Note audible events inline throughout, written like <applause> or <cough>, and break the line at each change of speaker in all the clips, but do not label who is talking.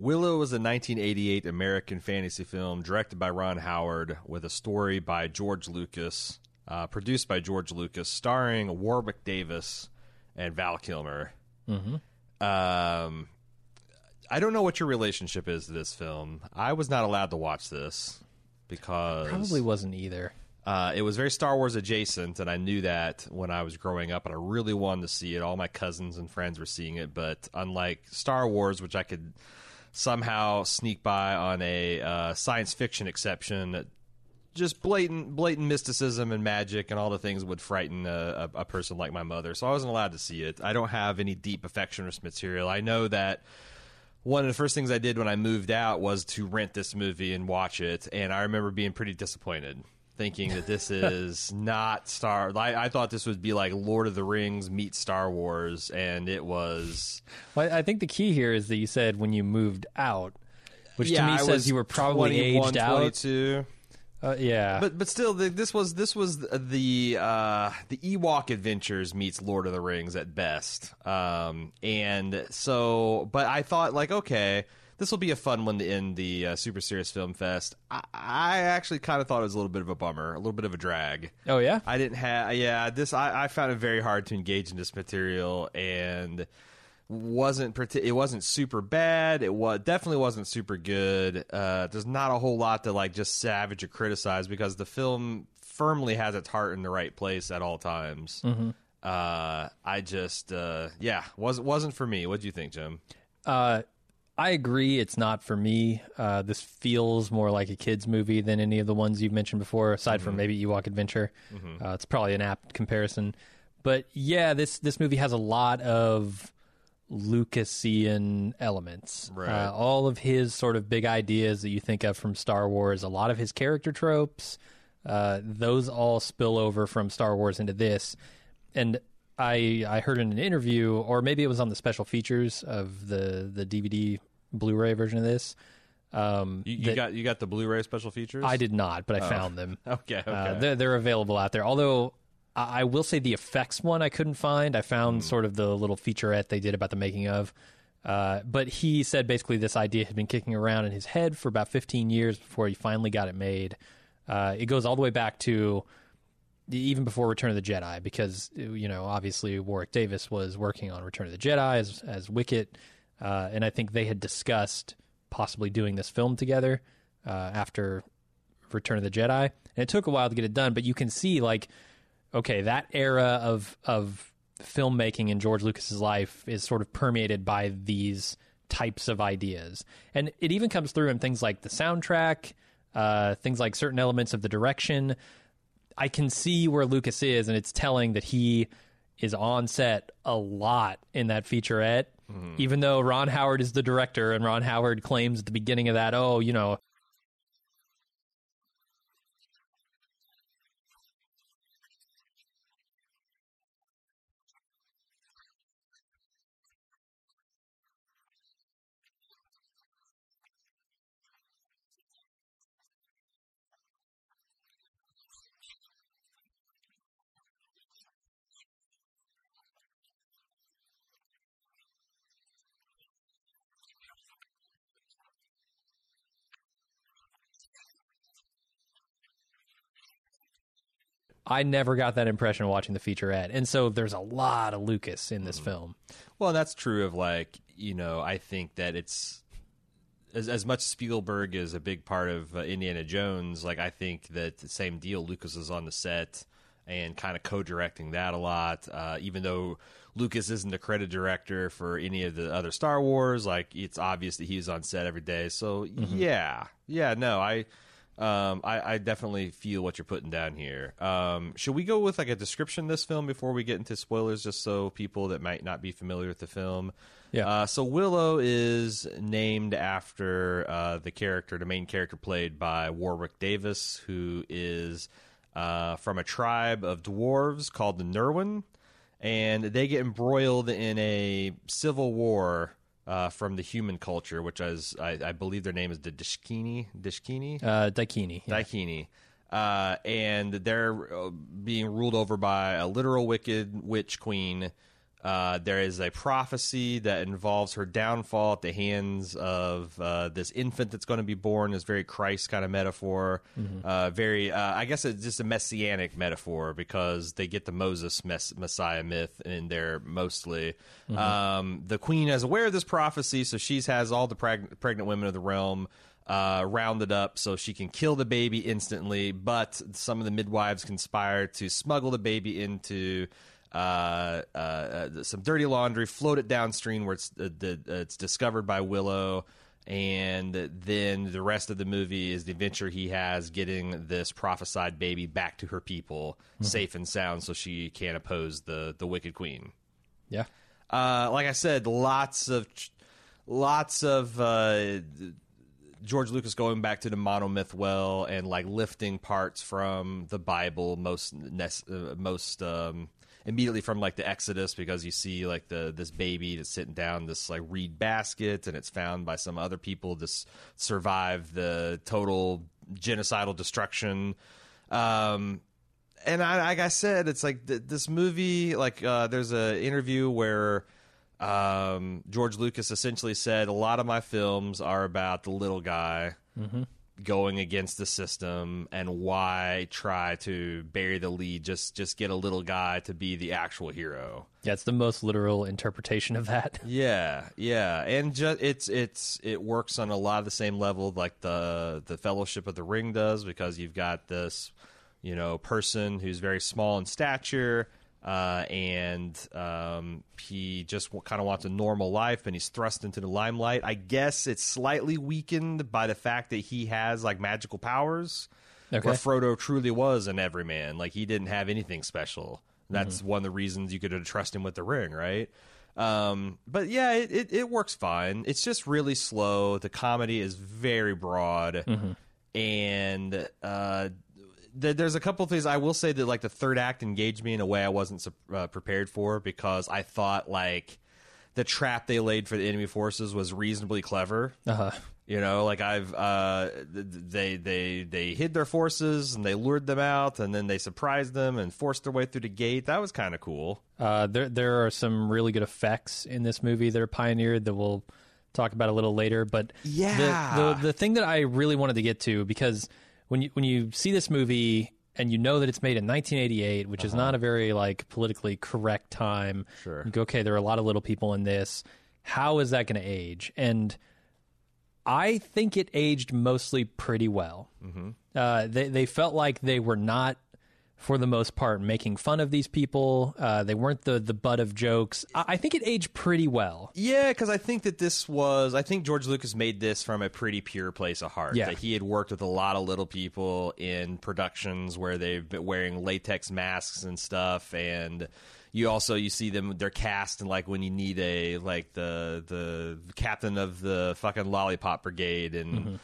Willow was a 1988 American fantasy film directed by Ron Howard with a story by George Lucas, uh, produced by George Lucas, starring Warwick Davis and Val Kilmer. Mm-hmm. Um, I don't know what your relationship is to this film. I was not allowed to watch this because
Probably wasn't either.
uh, it was very Star Wars adjacent, and I knew that when I was growing up, and I really wanted to see it. All my cousins and friends were seeing it, but unlike Star Wars, which I could somehow sneak by on a uh, science fiction exception, just blatant, blatant mysticism and magic and all the things would frighten a, a, a person like my mother. So I wasn't allowed to see it. I don't have any deep affectionist material. I know that one of the first things I did when I moved out was to rent this movie and watch it, and I remember being pretty disappointed, thinking that this is <laughs> not Star. I, I thought this would be like Lord of the Rings meet Star Wars, and it was.
Well, I think the key here is that you said when you moved out, which
yeah,
to me
I
says you were probably aged out.
22.
Uh, yeah,
But but still, the, this was this was the uh, the Ewok Adventures meets Lord of the Rings at best. Um, and so, but I thought like, okay, this will be a fun one to end the uh, Super Serious Film Fest. I, I actually kind of thought it was a little bit of a bummer, a little bit of a drag.
oh yeah.
I didn't have yeah this I, I found it very hard to engage in this material and wasn't it wasn't super bad it was definitely wasn't super good uh, there's not a whole lot to like just savage or criticize because the film firmly has its heart in the right place at all times uh, I just uh, yeah wasn't wasn't for me what do you think Jim
Uh, I agree. It's not for me. Uh, this feels more like a kids movie than any of the ones you've mentioned before, aside from maybe Ewok Adventure. Uh, it's probably an apt comparison. But yeah, this this movie has a lot of Lucasian elements.
Right.
Uh, all of his sort of big ideas that you think of from Star Wars, a lot of his character tropes, uh, those all spill over from Star Wars into this. And I I heard in an interview, or maybe it was on the special features of the the DVD Blu-ray version of this. Um,
you, you
that-
got you got the Blu-ray special features
I did not, but I found them.
okay <laughs> okay
Uh, they're, they're available out there. Although I I will say the effects one I couldn't find. I found sort of the little featurette they did about the making of. Uh, but he said basically this idea had been kicking around in his head for about 15 years before he finally got it made. Uh, it goes all the way back to even before Return of the Jedi, because you know obviously Warwick Davis was working on Return of the Jedi as as Wicket, uh, and I think they had discussed possibly doing this film together uh, after Return of the Jedi, and it took a while to get it done. But you can see like, okay, that era of of filmmaking in George Lucas's life is sort of permeated by these types of ideas, and it even comes through in things like the soundtrack, uh, things like certain elements of the direction. I can see where Lucas is, and it's telling that he is on set a lot in that featurette. Even though Ron Howard is the director, and Ron Howard claims at the beginning of that, oh, you know, I never got that impression watching the featurette. And so there's a lot of Lucas in this film.
Well, that's true of like you know. I think that it's as as much Spielberg is a big part of uh, Indiana Jones. Like I think that the same deal. Lucas is on the set and kind of co-directing that a lot. Uh, even though Lucas isn't the credit director for any of the other Star Wars, like it's obvious that he's on set every day. So yeah, yeah. No, I. Um, I, I definitely feel what you're putting down here. Um, should we go with like a description of this film before we get into spoilers, just so people that might not be familiar with the film?
Yeah.
Uh, so Willow is named after uh, the character, the main character played by Warwick Davis, who is uh, from a tribe of dwarves called the Nelwyn, and they get embroiled in a civil war. Uh, from the human culture, which is, I, I believe their name is the Dishkini. Dishkini?
Uh, Daikini. yeah.
Daikini. Uh, and they're uh, being ruled over by a literal wicked witch queen Uh, there is a prophecy that involves her downfall at the hands of uh, this infant that's going to be born. Is very Christ kind of metaphor. Uh, very, uh, I guess it's just a messianic metaphor because they get the Moses mess- Messiah myth in there mostly. Um, the queen is aware of this prophecy, so she has all the preg- pregnant women of the realm uh, rounded up so she can kill the baby instantly. But some of the midwives conspire to smuggle the baby into uh, uh, uh, some dirty laundry, float it downstream where it's uh, the, uh, it's discovered by Willow. And then the rest of the movie is the adventure he has getting this prophesied baby back to her people, safe and sound, so she can't oppose the the wicked queen.
Yeah.
Uh, like I said, lots of lots of uh, George Lucas going back to the monomyth well and like lifting parts from the Bible most uh, most um, immediately from like the Exodus because you see like the this baby that's sitting down this like reed basket and it's found by some other people to survive the total genocidal destruction. Um, and I, like I said, it's like th- this movie. Like, uh, there's an interview where um, George Lucas essentially said a lot of my films are about the little guy going against the system, and why try to bury the lead? Just just get a little guy to be the actual hero.
Yeah, it's the most literal interpretation of that. <laughs>
Yeah, yeah, and ju- it's it's it works on a lot of the same level like the the Fellowship of the Ring does because you've got this you know person who's very small in stature uh, and um, he just w- kind of wants a normal life and he's thrust into the limelight. I guess it's slightly weakened by the fact that he has like magical powers.
Okay.
Where Frodo truly was an everyman, like he didn't have anything special. That's one of the reasons you could trust him with the ring, right? Um, but yeah, it, it, it works fine. It's just really slow. The comedy is very broad, and uh, th- there's a couple things I will say that like the third act engaged me in a way I wasn't uh, prepared for because I thought like the trap they laid for the enemy forces was reasonably clever.
Uh-huh.
You know, like I've uh, they they they hid their forces and they lured them out and then they surprised them and forced their way through the gate. That was kind of cool.
Uh, there there are some really good effects in this movie that are pioneered that we'll talk about a little later. But
Yeah.
the, the the thing that I really wanted to get to because when you when you see this movie and you know that it's made in 1988, which is not a very like politically correct time.
Sure.
You go, okay, there are a lot of little people in this. How is that going to age? And I think it aged mostly pretty well. Mm-hmm. Uh, they they felt like they were not, for the most part, making fun of these people. Uh, they weren't the the butt of jokes. I, I think it aged pretty well.
Yeah, because I think that this was. I think George Lucas made this from a pretty pure place of heart.
Yeah.
That he had worked with a lot of little people in productions where they've been wearing latex masks and stuff, and you also you see them they're cast and like when you need a like the the captain of the fucking lollipop brigade and.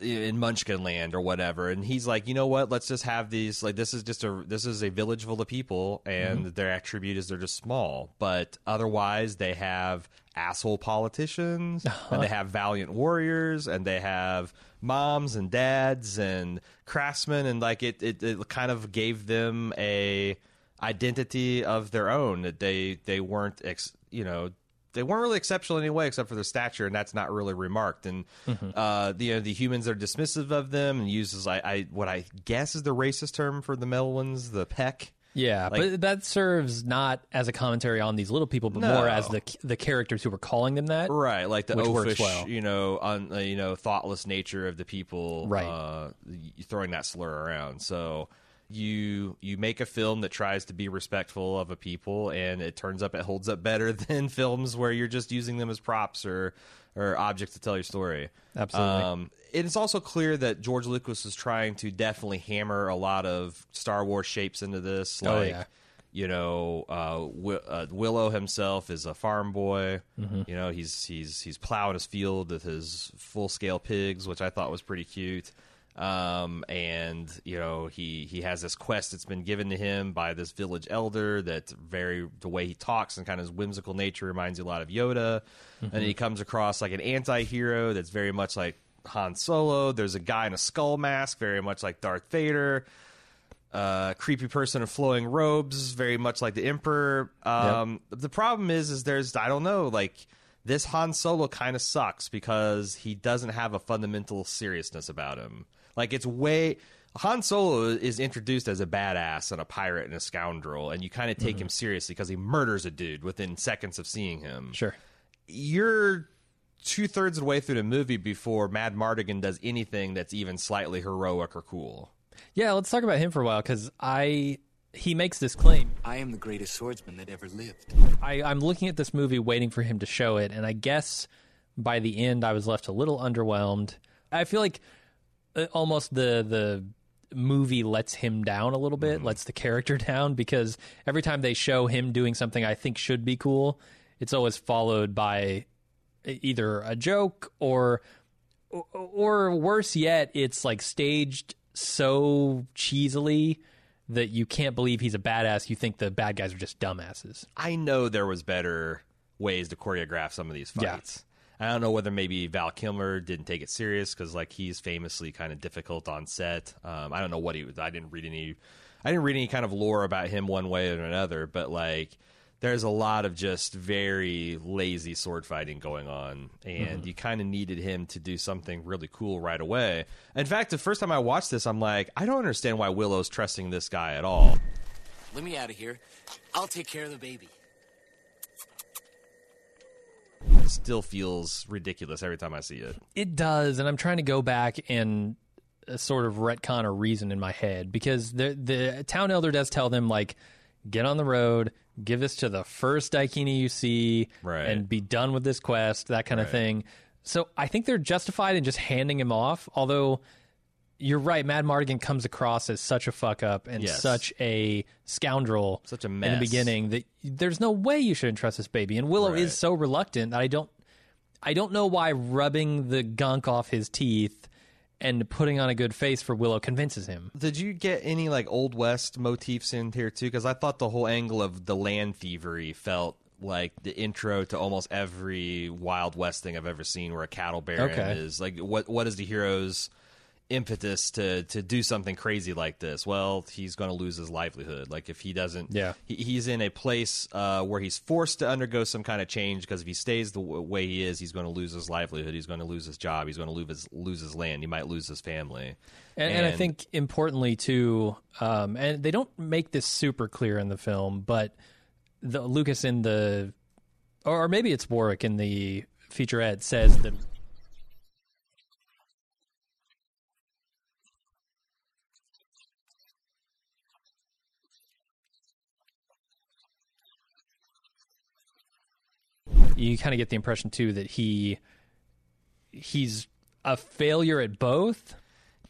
In Munchkin Land or whatever, and he's like, you know what? Let's just have these. Like, this is just a this is a village full of people, and mm-hmm. their attribute is they're just small, but otherwise they have asshole politicians, <laughs> and they have valiant warriors, and they have moms and dads and craftsmen, and like it, it, it kind of gave them a identity of their own that they they weren't ex, you know they weren't really exceptional in any way except for their stature, and that's not really remarked. And uh, the you know, the humans are dismissive of them and uses I, I what I guess is the racist term for the male ones, the peck.
Yeah,
Like-
but that serves not as a commentary on these little people, but
No.
more as the the characters who were calling them that.
Right, like the oafish,
well.
you know, un, uh, you know, thoughtless nature of the people,
Right.
Uh, throwing that slur around. So you you make a film that tries to be respectful of a people, and it turns up it holds up better <laughs> than films where you're just using them as props or or objects to tell your story.
Absolutely.
Um, it's also clear that George Lucas was trying to definitely hammer a lot of Star Wars shapes into this, like.
Oh, yeah.
You know, uh, uh, Willow himself is a farm boy.
Mm-hmm.
You know, he's he's he's plowing his field with his full scale pigs, which I thought was pretty cute. Um, and you know, he he has this quest that's been given to him by this village elder. That very the way he talks and kind of his whimsical nature reminds you a lot of Yoda. And he comes across like an anti-hero that's very much like Han Solo. There's a guy in a skull mask, very much like Darth Vader uh, creepy person in flowing robes, very much like the Emperor. Um, The problem is, is there's I don't know, like this Han Solo kind of sucks because he doesn't have a fundamental seriousness about him. Like it's way Han Solo is introduced as a badass and a pirate and a scoundrel, and you kind of take mm-hmm. him seriously because he murders a dude within seconds of seeing him
Sure.
you're two thirds of the way through the movie before Madmartigan does anything that's even slightly heroic or cool.
Yeah, let's talk about him for a while because I he makes this claim.
I am the greatest swordsman that ever lived.
I, I'm looking at this movie waiting for him to show it, and I guess by the end I was left a little underwhelmed. I feel like Uh, almost the the movie lets him down a little bit, mm-hmm. lets the character <laughs> down because every time they show him doing something I think should be cool, it's always followed by either a joke or or worse yet, it's like staged so cheesily that you can't believe he's a badass. You think the bad guys are just dumbasses.
I know there was better ways to choreograph some of these fights. I don't know whether maybe Val Kilmer didn't take it serious because like he's famously kind of difficult on set. Um, I don't know what he was. I didn't read any. I didn't read any kind of lore about him one way or another. But like, there's a lot of just very lazy sword fighting going on, and you kind of needed him to do something really cool right away. In fact, the first time I watched this, I'm like, I don't understand why Willow's trusting this guy at all.
Let me out of here. I'll take care of the baby.
Still feels ridiculous every time I see it.
It does, and I'm trying to go back and uh, sort of retcon a reason in my head because the the town elder does tell them like, get on the road, give this to the first Daikini you see,
Right.
and be done with this quest, that kind of thing. So I think they're justified in just handing him off. Although you're right, Madmartigan comes across as such a fuck up and
Yes.
such a scoundrel,
Such a
in
mess.
the beginning that there's no way you should entrust this baby. And Willow
Right.
is so reluctant that I don't I don't know why rubbing the gunk off his teeth and putting on a good face for Willow convinces him.
Did you get any like old west motifs in here too? Because I thought the whole angle of the land thievery felt like the intro to almost every Wild West thing I've ever seen, where a cattle baron
Okay.
is like, what what is the hero's impetus to to do something crazy like this? Well, he's going to lose his livelihood. Like if he doesn't,
Yeah.
he, he's in a place uh, where he's forced to undergo some kind of change because if he stays the w- way he is, he's going to lose his livelihood. He's going to lose his job. He's going to lose his lose his land. He might lose his family.
And, and I think importantly too, um, and they don't make this super clear in the film, but the Lucas in the, or maybe it's Warwick in the featurette says that you kind of get the impression too that he he's a failure at both.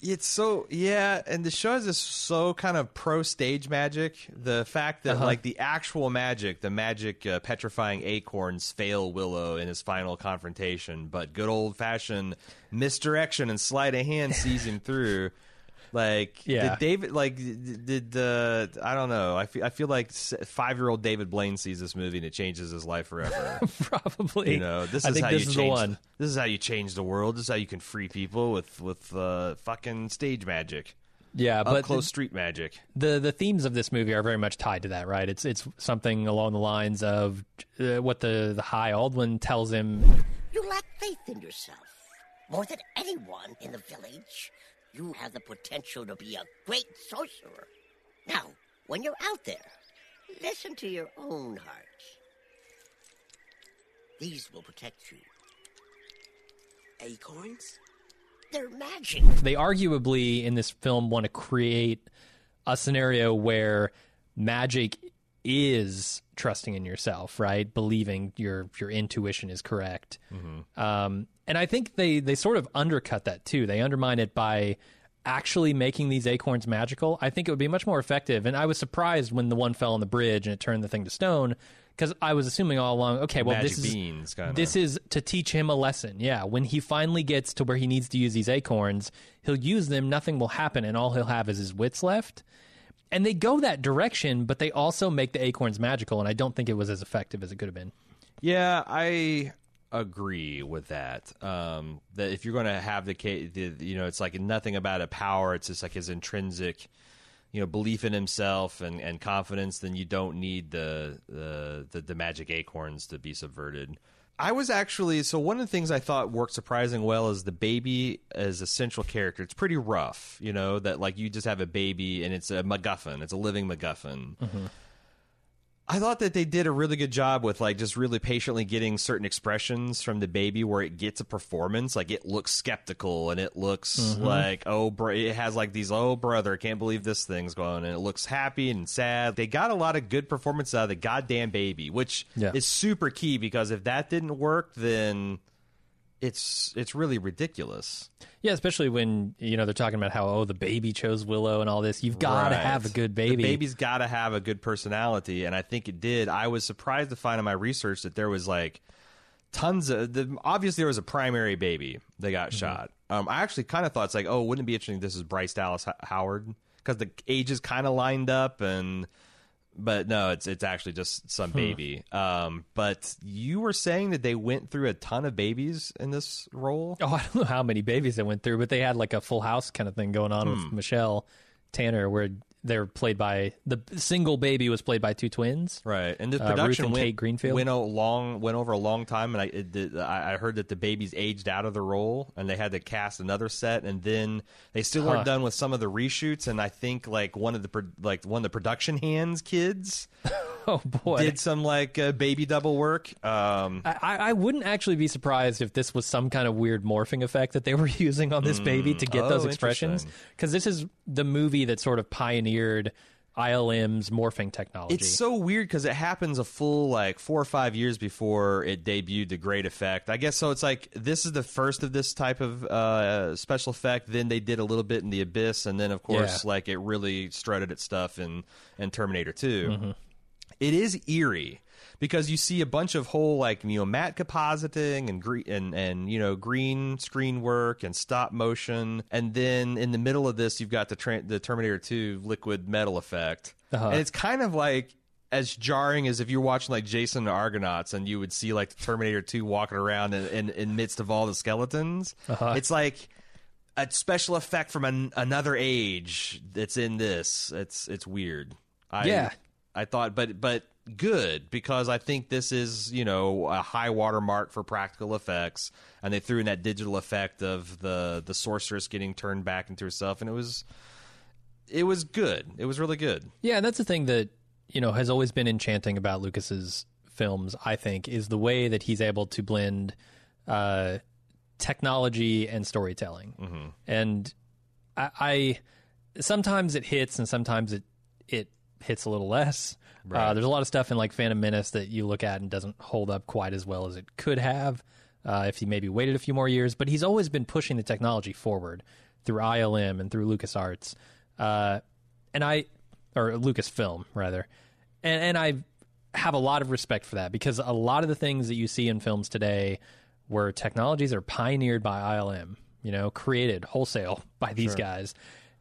It's so yeah, and the show is just so kind of pro stage magic. The fact that
Uh-huh.
like the actual magic, the magic uh, petrifying acorns fail Willow in his final confrontation, but good old fashioned misdirection and sleight of hand sees him through. <laughs> Like
Yeah.
did David like did, did the I don't know. I feel I feel like five year old David Blaine sees this movie and it changes his life forever. <laughs>
Probably.
You know, this
I
is
think
how
this
you
is
change.
the one.
This is how you change the world. This is how you can free people with with uh, fucking stage magic,
Yeah,
up
but
close street magic.
the the themes of this movie are very much tied to that, right? It's it's something along the lines of uh, what the the High Aldwin tells him.
You lack faith in yourself. More than anyone in the village, you have the potential to be a great sorcerer. Now, when you're out there, listen to your own heart. These will protect you.
Acorns?
They're magic.
They arguably in this film want to create a scenario where magic is trusting in yourself, right? Believing your your intuition is correct. Um, and I think they they sort of undercut that too. They undermine it by actually making these acorns magical. I think it would be much more effective. And I was surprised when the one fell on the bridge and it turned the thing to stone because I was assuming all along, okay, well,
Magic
this is
beans, kinda.
this is to teach him a lesson. Yeah, when he finally gets to where he needs to use these acorns, he'll use them. Nothing will happen, and all he'll have is his wits left. And they go that direction, but they also make the acorns magical, and I don't think it was as effective as it could have been.
Yeah, I agree with that. Um, that if you're going to have the, the, you know, it's like nothing about a power. It's just like his intrinsic, you know belief in himself and, and confidence, then you don't need the, the the the magic acorns to be subverted. I was actually so one of the things I thought worked surprising well is the baby as a central character. It's pretty rough, you know, that like you just have a baby and it's a MacGuffin. It's a living MacGuffin. Mm-hmm. I thought that they did a really good job with like just really patiently getting certain expressions from the baby where it gets a performance. Like it looks skeptical and it looks mm-hmm. like oh, bro, it has like these oh brother, I can't believe this thing's going, and it looks happy and sad. They got a lot of good performance out of the goddamn baby, which
Yeah.
is super key because if that didn't work, then it's it's really ridiculous.
Yeah, especially when you know they're talking about how oh the baby chose Willow and all this. You've got to
Right.
have a good baby.
The baby's got to have a good personality, and I think it did. I was surprised to find in my research that there was like tons of the. Obviously, there was a primary baby that got
Mm-hmm.
shot. Um, I actually kind of thought it's like, oh, wouldn't it be interesting? if This is Bryce Dallas H- Howard because the ages kind of lined up, and but no, it's it's actually just some
Hmm.
baby. Um, but you were saying that they went through a ton of babies in this role.
Oh, <laughs> I don't know how many babies they went through, but they had like a full house kind of thing going on
Hmm.
with Michelle Tanner, where they're played by the single baby was played by two twins.
Right, and the
Uh,
production
and
went,
Kate Greenfield?
went long went over a long time, and I it, did- I I heard that the babies aged out of the role, and they had to cast another set, and then they still
Huh.
weren't done with some of the reshoots, and I think like one of the pro- like one of the production hands kids <laughs> <laughs>
Oh boy,
did some like uh, baby double work. Um,
I, I wouldn't actually be surprised if this was some kind of weird morphing effect that they were <laughs> using on this baby to get
Oh,
those expressions. Because this is the movie that sort of pioneered ILM's morphing technology.
It's so weird because it happens a full like four or five years before it debuted to great effect. I guess so. It's like this is the first of this type of uh, special effect. Then they did a little bit in the Abyss, and then of course
Yeah.
like it really strutted its stuff in in Terminator 2
Mm-hmm.
It is eerie because you see a bunch of whole like you know matte compositing and green and and you know green screen work and stop motion, and then in the middle of this you've got the tra- the Terminator 2 liquid metal effect,
Uh-huh.
and it's kind of like as jarring as if you're watching like Jason and the Argonauts and you would see like the Terminator 2 walking around in, in, in midst of all the skeletons.
Uh-huh.
It's like a special effect from an, another age that's in this. It's it's weird. I,
Yeah.
I thought, but but good because I think this is you know a high watermark for practical effects, and they threw in that digital effect of the the sorceress getting turned back into herself, and it was it was good. It was really good.
Yeah, that's the thing that you know has always been enchanting about Lucas's films. I think is the way that he's able to blend uh, technology and storytelling. And I, I sometimes it hits, and sometimes it it hits a little less. Uh, there's a lot of stuff in like Phantom Menace that you look at and doesn't hold up quite as well as it could have uh, if he maybe waited a few more years. But he's always been pushing the technology forward through ILM and through LucasArts. Uh, and I, or Lucasfilm rather, and and I have a lot of respect for that because a lot of the things that you see in films today were technologies that are pioneered by ILM, you know, created wholesale <laughs> by these guys.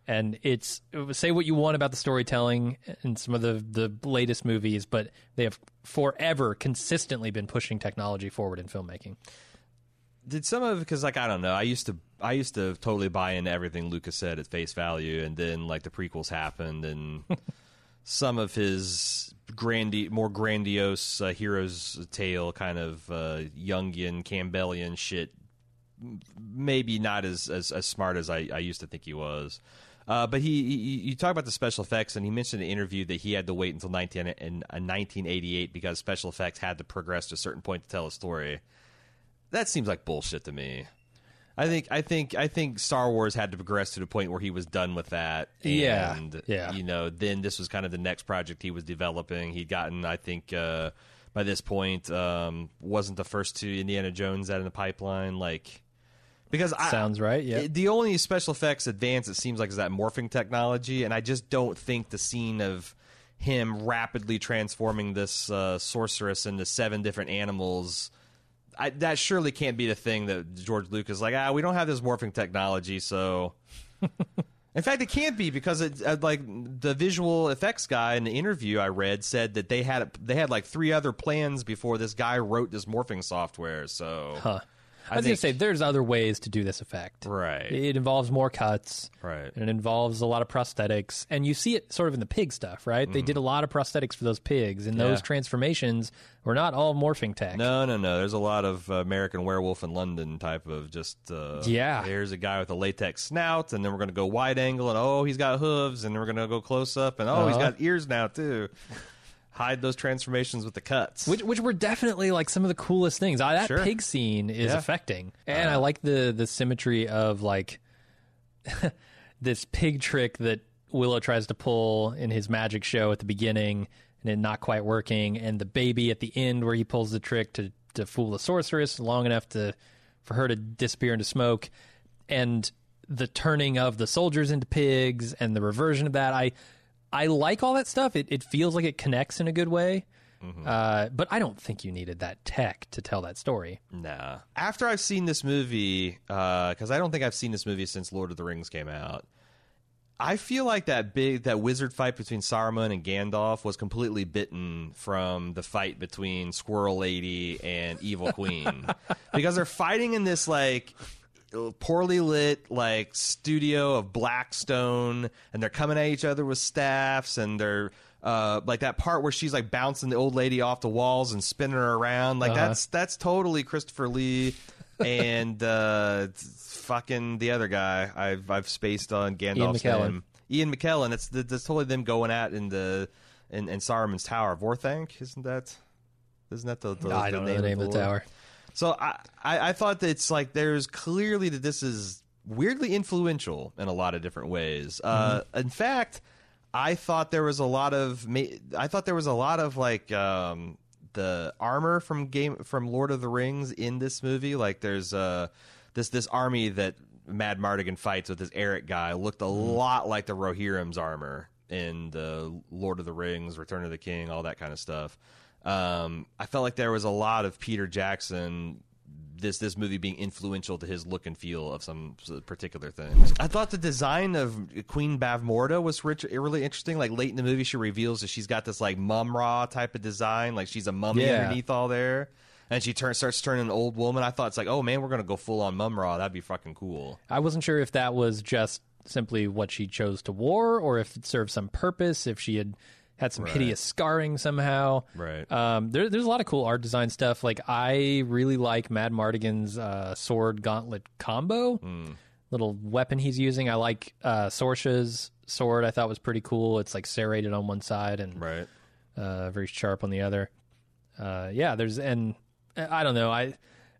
And it's say what you want about the storytelling in some of the the latest movies, but they have forever consistently been pushing technology forward in filmmaking.
did some of because like I don't know. I used to I used to totally buy into everything Lucas said at face value, and then like the prequels happened, and <laughs> some of his grandi- more grandiose uh, hero's tale kind of uh, Jungian Campbellian shit. Maybe not as as, as smart as I, I used to think he was. Uh, but he, he, you talk about the special effects, and he mentioned in an interview that he had to wait until 19, in, uh, 1988 because special effects had to progress to a certain point to tell a story that seems like bullshit to me. I think I think I think Star Wars had to progress to the point where he was done with that.
Yeah,
and,
yeah.
You know, then this was kind of the next project he was developing. He'd gotten, I think, uh, by this point, um, wasn't the first two Indiana Jones out in the pipeline. Like, because I,
Sounds right, yeah.
the only special effects advance it seems like is that morphing technology, and I just don't think the scene of him rapidly transforming this uh, sorceress into seven different animals. I, that surely can't be the thing that George Lucas is like. Ah, we don't have this morphing technology, so. <laughs> in fact, it can't be because it uh, like the visual effects guy in the interview I read said that they had they had like three other plans before this guy wrote this morphing software. So
Huh. I was
think-
gonna say there's other ways to do this effect.
Right.
It involves more cuts.
Right.
And it involves a lot of prosthetics, and you see it sort of in the pig stuff, right? They did a lot of prosthetics for those pigs, and those
Mm-hmm. Yeah.
transformations were not all morphing tech.
No, no, no. There's a lot of uh, American Werewolf in London type of just. Uh,
Yeah.
Here's a guy with a latex snout, and then we're going to go wide angle, and oh, he's got hooves, and then we're going to go close up, and oh, he's
Uh-huh.
got ears now too. Hide those transformations with the cuts.
which which were definitely like some of the coolest things. I, that
Sure.
pig scene is
Yeah.
Affecting, and I uh. like the the symmetry of like <laughs> this pig trick that Willow tries to pull in his magic show at the beginning, and it not quite working, and the baby at the end where he pulls the trick to to fool the sorceress long enough to for her to disappear into smoke, and the turning of the soldiers into pigs and the reversion of that. I I like all that stuff. It it feels like it connects in a good way. Uh, but I don't think you needed that tech to tell that story.
Nah. After I've seen this movie, because I don't think I've seen this movie since Lord of the Rings came out, I feel like that big that wizard fight between Saruman and Gandalf was completely bitten from the fight between Squirrel Lady and Evil Queen, <laughs> because they're fighting in this like poorly lit like studio of Blackstone, and they're coming at each other with staffs, and they're uh, like that part where she's like bouncing the old lady off the walls and spinning her around. Like
Uh-huh.
that's that's totally Christopher Lee <laughs> and uh, fucking the other guy. I've I've spaced on Gandalf's
McKellen.
name. Ian McKellen. It's that's totally them going at in the in, in Saruman's tower. Vorthank, isn't that? Isn't that the, the
I don't know the name of the
lord?
tower.
So I, I I thought that it's like there's clearly that this is weirdly influential in a lot of different ways. Uh, in fact, I thought there was a lot of I thought there was a lot of like um, the armor from game from Lord of the Rings in this movie. Like there's uh this this army that Madmartigan fights with this Airk guy looked a lot like the Rohirrim's armor in the Lord of the Rings, Return of the King, all that kind of stuff. Um, I felt like there was a lot of Peter Jackson this this movie being influential to his look and feel of some particular things. I thought the design of Queen Bavmorda was rich, really interesting. Like late in the movie, she reveals that she's got this like Mumm-Ra type of design, like she's a mummy
Yeah.
underneath all there. And she turns starts turning an old woman. I thought it's like, oh man, we're gonna go full on Mumm-Ra. That'd be fucking cool.
I wasn't sure if that was just simply what she chose to war or if it served some purpose, if she had had some hideous scarring somehow.
Right.
Um, there, there's a lot of cool art design stuff. Like I really like Madmartigan's uh, sword gauntlet combo. Little weapon he's using. I like uh, Sorsha's sword. I thought was pretty cool. It's like serrated on one side and
Right.
uh, very sharp on the other. Uh, yeah, there's and I don't know. I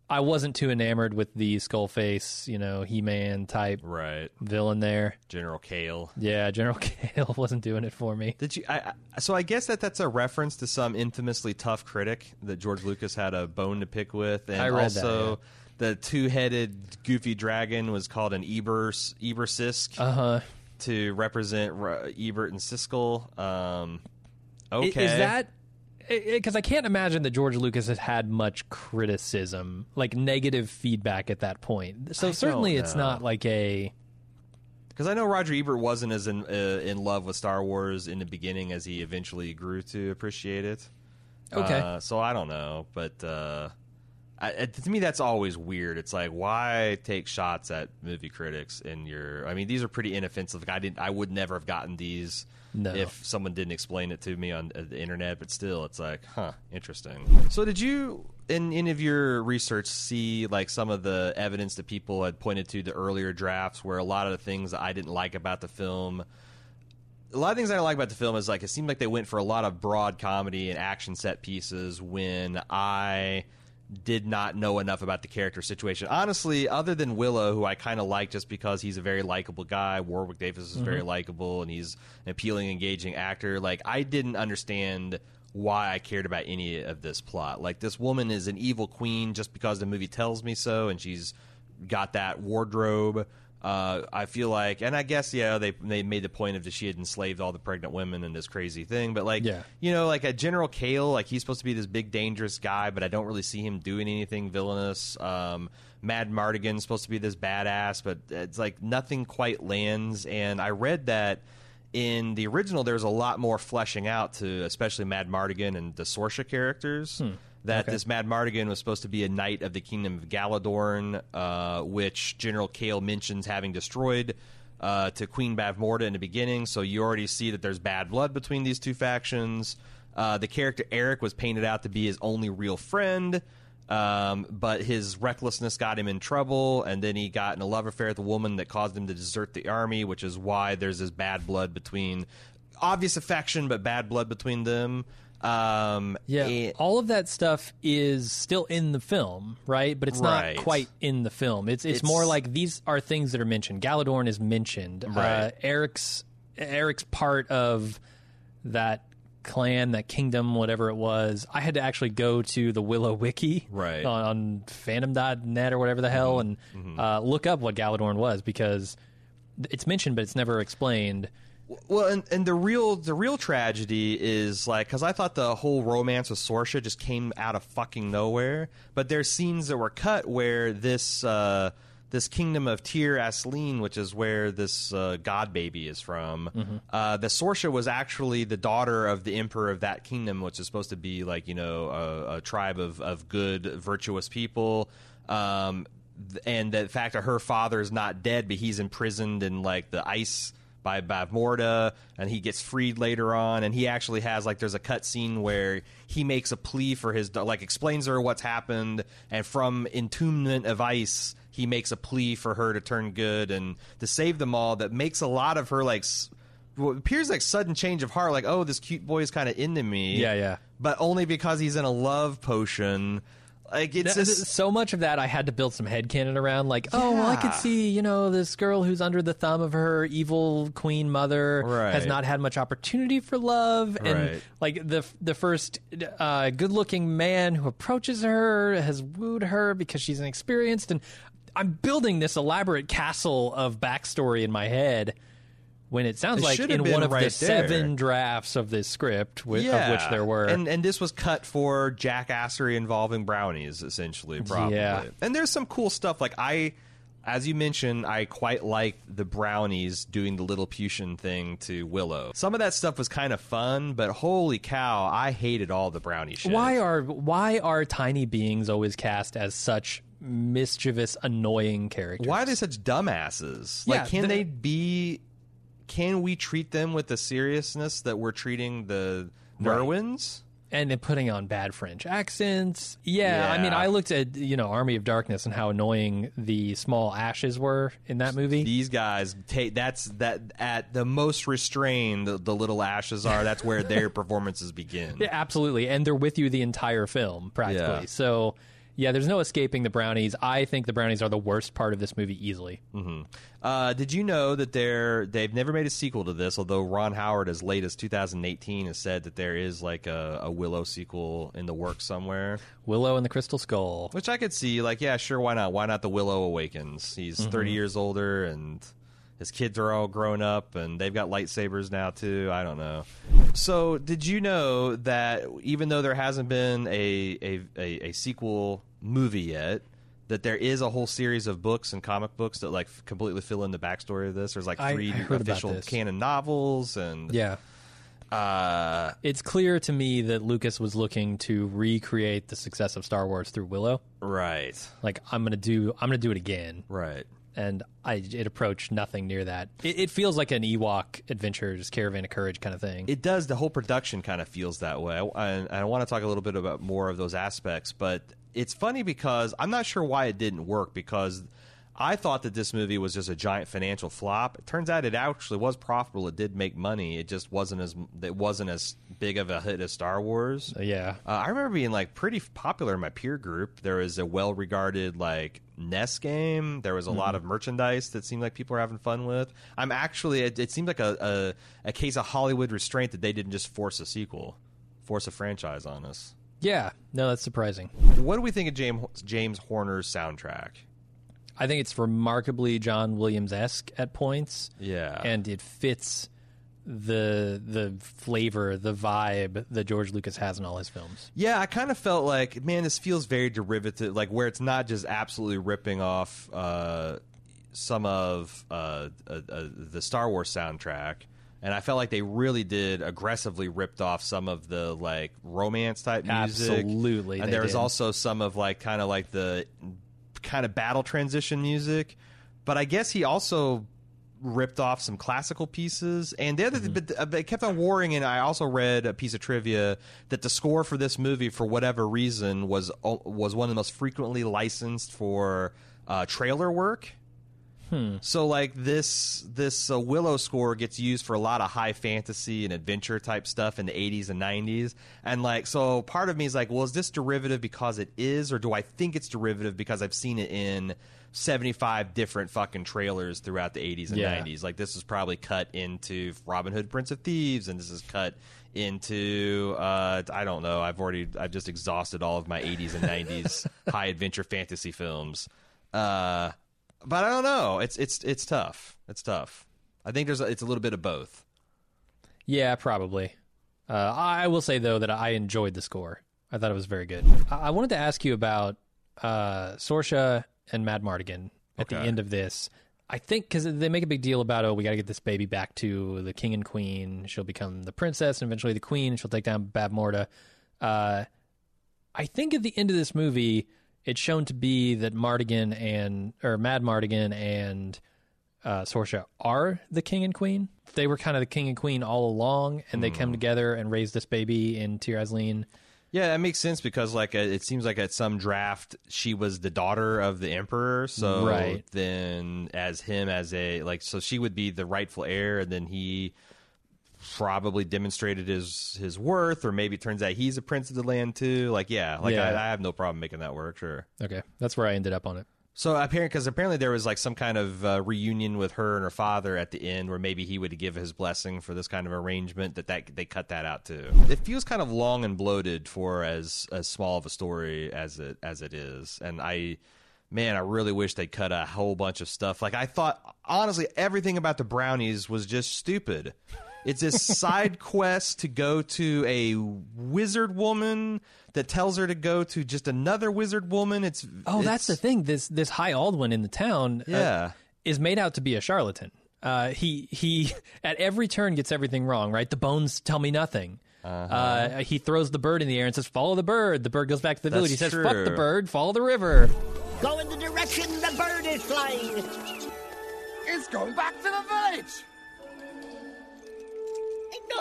I wasn't too enamored with the skull face, you know, He Man type
Right.
villain there.
General Kale.
Yeah, <laughs> General Kale wasn't doing it for me.
Did you? I, I, so I guess that that's a reference to some infamously tough critic that George Lucas had a bone to pick with, and
I read that,
also the two-headed goofy dragon was called an Eber Eborsisk
Uh huh.
to represent Ebert and Siskel. Um, okay,
Is that because I can't imagine that George Lucas has had much criticism, like negative feedback at that point. So
I
certainly it's not like a
Because I know Roger Ebert wasn't as in uh, in love with Star Wars in the beginning as he eventually grew to appreciate it.
Okay.
Uh, so I don't know, but uh, I, to me that's always weird. It's like why take shots at movie critics in your? I mean, these are pretty inoffensive. Like, I didn't. I would never have gotten these.
No.
If someone didn't explain it to me on uh, the internet, but still, it's like, huh, interesting. So, did you, in any of your research, see like some of the evidence that people had pointed to the earlier drafts, where a lot of the things that I didn't like about the film a lot of things I don't like about the film is like it seemed like they went for a lot of broad comedy and action set pieces when I did not know enough about the character situation. Honestly, other than Willow, who I kind of like just because he's a very likable guy, Warwick Davis is mm-hmm. very likable and he's an appealing, engaging actor. Like I didn't understand why I cared about any of this plot. Like this woman is an evil queen just because the movie tells me so, and she's got that wardrobe. Uh, I feel like, and I guess yeah, they they made the point of that she had enslaved all the pregnant women in this crazy thing. But like,
Yeah.
you know, like a General Kale, like he's supposed to be this big dangerous guy, but I don't really see him doing anything villainous. Um, Madmartigan's supposed to be this badass, but it's like nothing quite lands. And I read that in the original, there's a lot more fleshing out to, especially Madmartigan and the Sorsha characters. That
Okay.
this Madmartigan was supposed to be a knight of the kingdom of Galadorn, uh, which General Kale mentions having destroyed uh, to Queen Bavmorda in the beginning. So you already see that there's bad blood between these two factions. Uh, the character Airk was painted out to be his only real friend. Um, but his recklessness got him in trouble, and then he got in a love affair with a woman that caused him to desert the army, which is why there's this bad blood between obvious affection, but bad blood between them. Um,
Yeah,
and-
all of that stuff is still in the film, right? But it's
Right.
not quite in the film. It's, it's
It's-
more like these are things that are mentioned. Galadorn is mentioned. Uh, Airk's Airk's part of that clan, that kingdom, whatever it was. I had to actually go to the Willow Wiki
Right.
on, on Fandom.net or whatever the hell and Uh, look up what Galadorn was because it's mentioned, but it's never explained.
Well, and, and the real the real tragedy is like because I thought the whole romance with Sorsha just came out of fucking nowhere. But there's scenes that were cut where this uh, this kingdom of Tir Asleen, which is where this uh, god baby is from, uh, the Sorsha was actually the daughter of the emperor of that kingdom, which is supposed to be like you know a, a tribe of of good virtuous people. Um, and the fact that her father is not dead, but he's imprisoned in like the ice by Bavmorda, and he gets freed later on. And he actually has like there's a cut scene where he makes a plea for his like explains her what's happened, and from entombment of ice, he makes a plea for her to turn good and to save them all. That makes a lot of her like. s- What appears like sudden change of heart, like oh, this cute boy is kind of into me.
Yeah, yeah.
But only because he's in a love potion. Like it's
Th-
just
so much of that I had to build some headcanon around like oh well, I could see you know this girl who's under the thumb of her evil queen mother has not had much opportunity for love. And
Right.
like the the first uh, good looking man who approaches her has wooed her because she's inexperienced. And I'm building this elaborate castle of backstory in my head when it sounds
It
like in one of the
there.
seven drafts of this script wi- of which there were
and and this was cut for jackassery involving brownies, essentially, probably.
Yeah.
And there's some cool stuff. Like I, as you mentioned, I quite like the brownies doing the little Putian thing to Willow. Some of that stuff was kind of fun, but holy cow, I hated all the brownie shit.
Why are why are tiny beings always cast as such mischievous, annoying characters?
Why are they such dumbasses? Like,
Yeah,
can
the-
they be? Can we treat them with the seriousness that we're treating the
Right.
Nelwyns?
and then putting on bad French accents? Yeah, I mean, I looked at you know Army of Darkness and how annoying the small ashes were in that movie.
these guys take that's that at the most restrained the, the little ashes are that's where their <laughs> performances begin
Yeah, absolutely, and they're with you the entire film practically.
Yeah.
So. Yeah, there's no escaping the brownies. I think the brownies are the worst part of this movie easily.
uh, did you know that they're they've never made a sequel to this although ron howard as late as 2018 has said that there is like a, a willow sequel in the works somewhere?
Willow and the Crystal Skull.
which i could see like yeah sure why not? Why not the willow awakens? He's 30 years older and his kids are all grown up and they've got lightsabers now too. I don't know. So did you know that even though there hasn't been a a, a, a sequel movie yet that there is a whole series of books and comic books that like completely fill in the backstory of this there's like
I-
three
I heard about
official
this.
canon novels and
Yeah.
uh
It's clear to me that Lucas was looking to recreate the success of Star Wars through Willow.
right
Like I'm gonna do, I'm gonna do it again.
right
and I it approached nothing near that. It, it feels like an Ewok Adventures Caravan of Courage kind of thing.
It does. The whole production kind of feels that way. I, and I want to talk a little bit about more of those aspects, but it's funny because I'm not sure why it didn't work because I thought that this movie was just a giant financial flop. It turns out it actually was profitable. It did make money. It just wasn't as it wasn't as big of a hit as Star Wars.
yeah,
Uh, I remember being like pretty popular in my peer group. There was a well regarded like NES game. There was a lot of merchandise that seemed like people were having fun with. I'm actually it, it seemed like a, a a case of Hollywood restraint that they didn't just force a sequel, force a franchise on us.
Yeah. No, that's surprising.
What do we think of James James Horner's soundtrack?
I think it's remarkably John Williams esque at points.
Yeah.
and it fits the the flavor, the vibe that George Lucas has in all his films.
Yeah, I kind of felt like, man, this feels very derivative, like where it's not just absolutely ripping off uh, some of uh, uh, uh, the Star Wars soundtrack, And I felt like they really did aggressively ripped off some of the like romance type music.
Absolutely,
And there was
did.
also some of like kind of like the kind of battle transition music. But I guess he also ripped off some classical pieces. And the other thing, but uh, but it kept on warring. And I also read a piece of trivia that the score for this movie, for whatever reason, was was one of the most frequently licensed for uh, trailer work. So like this this uh, Willow score gets used for a lot of high fantasy and adventure type stuff in the 80s and 90s. And like so part of me is like, well is this derivative because it is or do I think it's derivative because I've seen it in 75 different fucking trailers throughout the 80s and
Yeah.
90s. Like this is probably cut into Robin Hood Prince of Thieves and this is cut into uh I don't know. I've already I've just exhausted all of my 80s and 90s <laughs> high adventure fantasy films. Uh but I don't know. It's it's it's tough. It's tough. I think there's a, it's a little bit of both.
Yeah, probably. Uh, I will say though that I enjoyed the score. I thought it was very good. I, I wanted to ask you about uh, Sorsha and Madmartigan at the end of this. I think because they make a big deal about oh we got to get this baby back to the king and queen. She'll become the princess and eventually the queen. She'll take down Bavmorda. Uh, I think at the end of this movie, it's shown to be that Mardigan and or Madmartigan and uh, Sorsha are the king and queen. They were kind of the king and queen all along, and they
Hmm.
come together and raise this baby in Tir Asleen.
Yeah, that makes sense because like uh, it seems like at some draft she was the daughter of the emperor. So
Right.
then as him as a like so she would be the rightful heir, and then he probably demonstrated his his worth, or maybe it turns out he's a prince of the land too. Like yeah, like
Yeah.
I, I have no problem making that work. Sure.
Okay, that's where I ended up on it.
So apparently, because apparently there was like some kind of uh, reunion with her and her father at the end, where maybe he would give his blessing for this kind of arrangement. That that they cut that out too. It feels kind of long and bloated for as as small of a story as it as it is, and I. Man, I really wish they cut a whole bunch of stuff. Like I thought, honestly, everything about the brownies was just stupid. It's this side <laughs> quest to go to a wizard woman that tells her to go to just another wizard woman. It's
Oh, that's the thing. This this High Aldwin in the town, uh,
Yeah.
is made out to be a charlatan. Uh, he he <laughs> at every turn gets everything wrong. Right, the bones tell me nothing. uh he throws the bird in the air and says, "Follow the bird." The bird goes back to the village. He
That's
says, "Fuck the bird, follow the river."
Go in the direction the bird is flying.
It's going back to the village.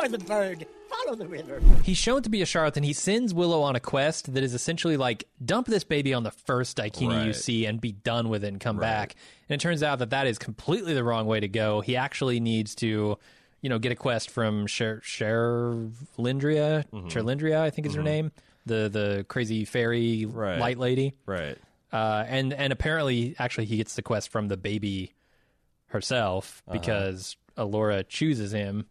Ignore the bird. Follow the river.
He's shown to be a charlatan. He sends Willow on a quest that is essentially like dump this baby on the first daikini you see and be done with it and come back. And it turns out that that is completely the wrong way to go. He actually needs to, you know, get a quest from Cher Cherlindrea,
Mm-hmm.
Cherlindrea, I think is her name, the the crazy fairy
Right.
light lady.
Right.
Uh, and and apparently, actually, he gets the quest from the baby herself
Uh-huh.
because Elora chooses him.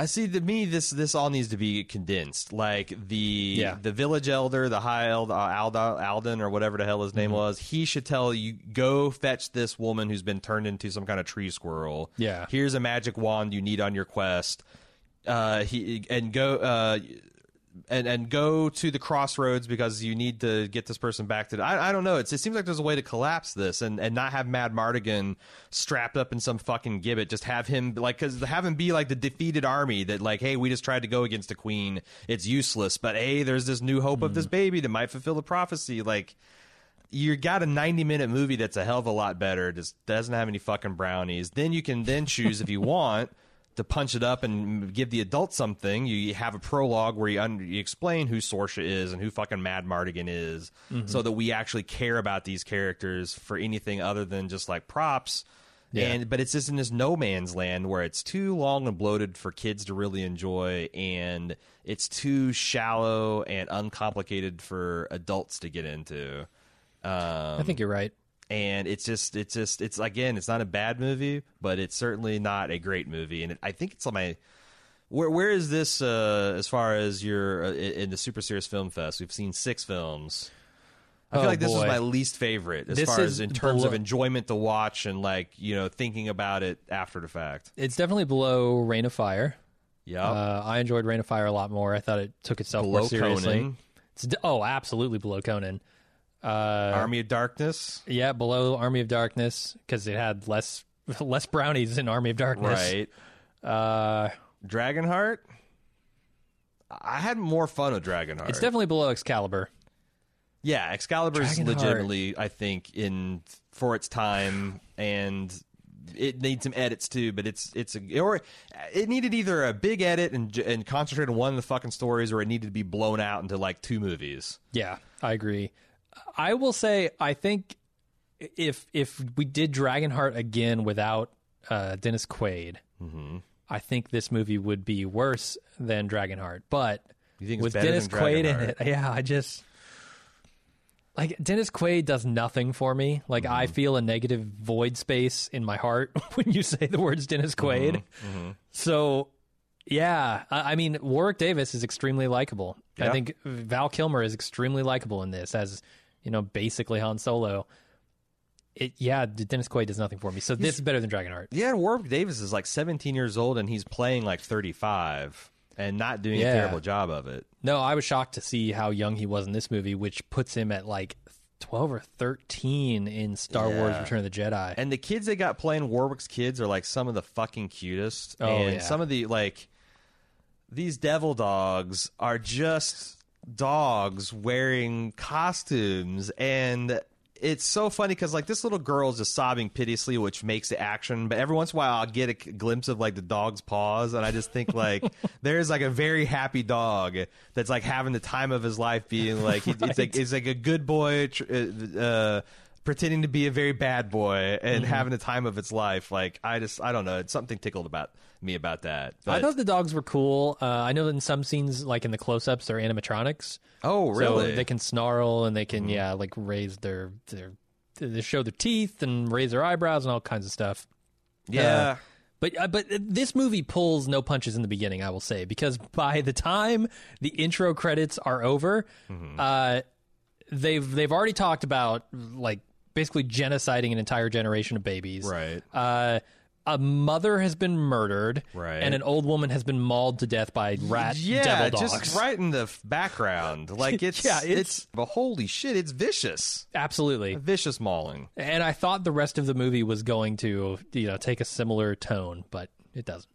I see. To me, this this all needs to be condensed. Like the
Yeah.
the village elder, the high elder, uh, Alda, Alden or whatever the hell his
Mm-hmm.
name was. He should tell you go fetch this woman who's been turned into some kind of tree squirrel.
Yeah.
Here's a magic wand you need on your quest. Uh, he and go. Uh, and and go to the crossroads because you need to get this person back to. I I don't know. It's, it seems like there's a way to collapse this and, and not have Madmartigan strapped up in some fucking gibbet. Just have him like because have him be like the defeated army that like hey we just tried to go against the queen. It's useless. But hey, there's this new hope of this mm-hmm. baby that might fulfill the prophecy. Like you got a 90 minute movie that's a hell of a lot better just doesn't have any fucking brownies then you can then choose if you <laughs> want to punch it up and give the adult something you have a prologue where you, un- you explain who Sorsha is and who fucking Madmartigan is mm-hmm. so that we actually care about these characters for anything other than just like props. And but it's just in this no man's land where it's too long and bloated for kids to really enjoy and it's too shallow and uncomplicated for adults to get into.
I think um, you're right.
And it's just it's just it's again it's not a bad movie but it's certainly not a great movie and it, i think it's on my where where is this uh as far as your uh, in the super serious film fest we've seen six films I feel
Oh,
like this
boy.
my least favorite as
This
far as in terms of enjoyment to watch and like you know thinking about it after the fact.
It's definitely below Reign of Fire.
Yeah,
Uh, I enjoyed Reign of Fire a lot more. I thought it took itself
Below
more seriously.
Conan.
It's oh, absolutely below Conan. Uh,
Army of Darkness,
yeah, below Army of Darkness because it had less <laughs> less brownies in Army of Darkness.
right?
Uh,
Dragonheart. I had more fun with Dragonheart.
It's definitely below Excalibur.
yeah, Excalibur is legitimately, I think, in for its time, and it needs some edits too. But it's it's a, or it needed either a big edit and and concentrate on one of the fucking stories, or it needed to be blown out into like two movies.
Yeah, I agree. I will say I think if if we did Dragonheart again without uh, Dennis Quaid,
Mm-hmm.
I think this movie would be worse than Dragonheart. But
You think
with Dennis Quaid in it, yeah, I just like Dennis Quaid does nothing for me. Like I
Mm-hmm.
feel a negative void space in my heart <laughs> when you say the words Dennis Quaid.
Mm-hmm.
So yeah, I, I mean Warwick Davis is extremely likable. I think Val Kilmer is extremely likable in this as you know basically Han Solo. It yeah, Dennis Quaid does nothing for me. So this is better than Dragon Dragonheart.
Yeah, Warwick Davis is like 17 years old, and he's playing like 35 and not doing
Yeah.
a terrible job of it.
No, I was shocked to see how young he was in this movie, which puts him at like 12 or 13 in Star Wars Return of the Jedi.
And the kids they got playing Warwick's kids are like some of the fucking cutest.
Oh,
and
yeah.
some of the like these devil dogs are just dogs wearing costumes and it's so funny because like this little girl is just sobbing piteously, which makes the action. But every once in a while, I'll get a glimpse of like the dog's paws, and I just think like <laughs> there's like a very happy dog that's like having the time of his life, being like he- it's like <laughs> it's like a good boy. uh, uh, pretending to be a very bad boy and
Mm-hmm.
having the time of its life like i just i don't know it's something tickled about me about that but,
I thought the dogs were cool. Uh, I know that in some scenes, like in the close-ups, they're animatronics.
oh really.
So they can snarl and they can, yeah, like raise their their they show their teeth and raise their eyebrows and all kinds of stuff.
yeah
But uh, but this movie pulls no punches in the beginning, I will say, because by the time the intro credits are over,
Mm-hmm.
uh, they've they've already talked about like basically genociding an entire generation of babies.
right
Uh, a mother has been murdered,
Right.
and an old woman has been mauled to death by rat
yeah
devil dogs.
just right in the f- background <laughs> like it's
Yeah, it's-
it's but holy shit it's vicious
Absolutely.
vicious mauling
And I thought the rest of the movie was going to, you know, take a similar tone, but it doesn't.